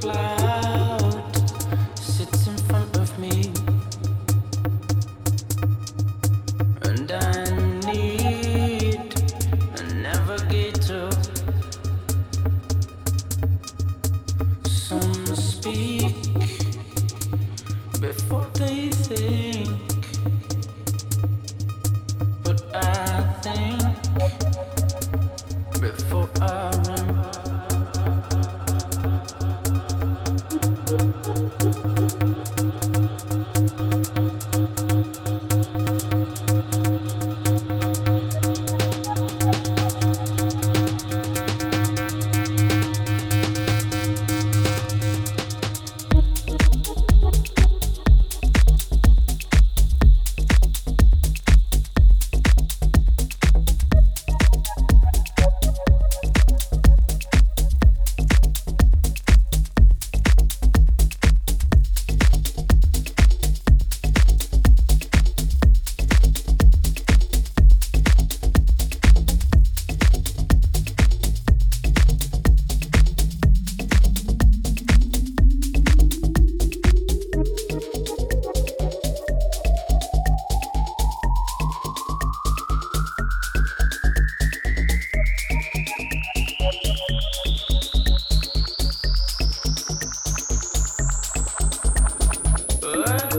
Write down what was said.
cloud. Good.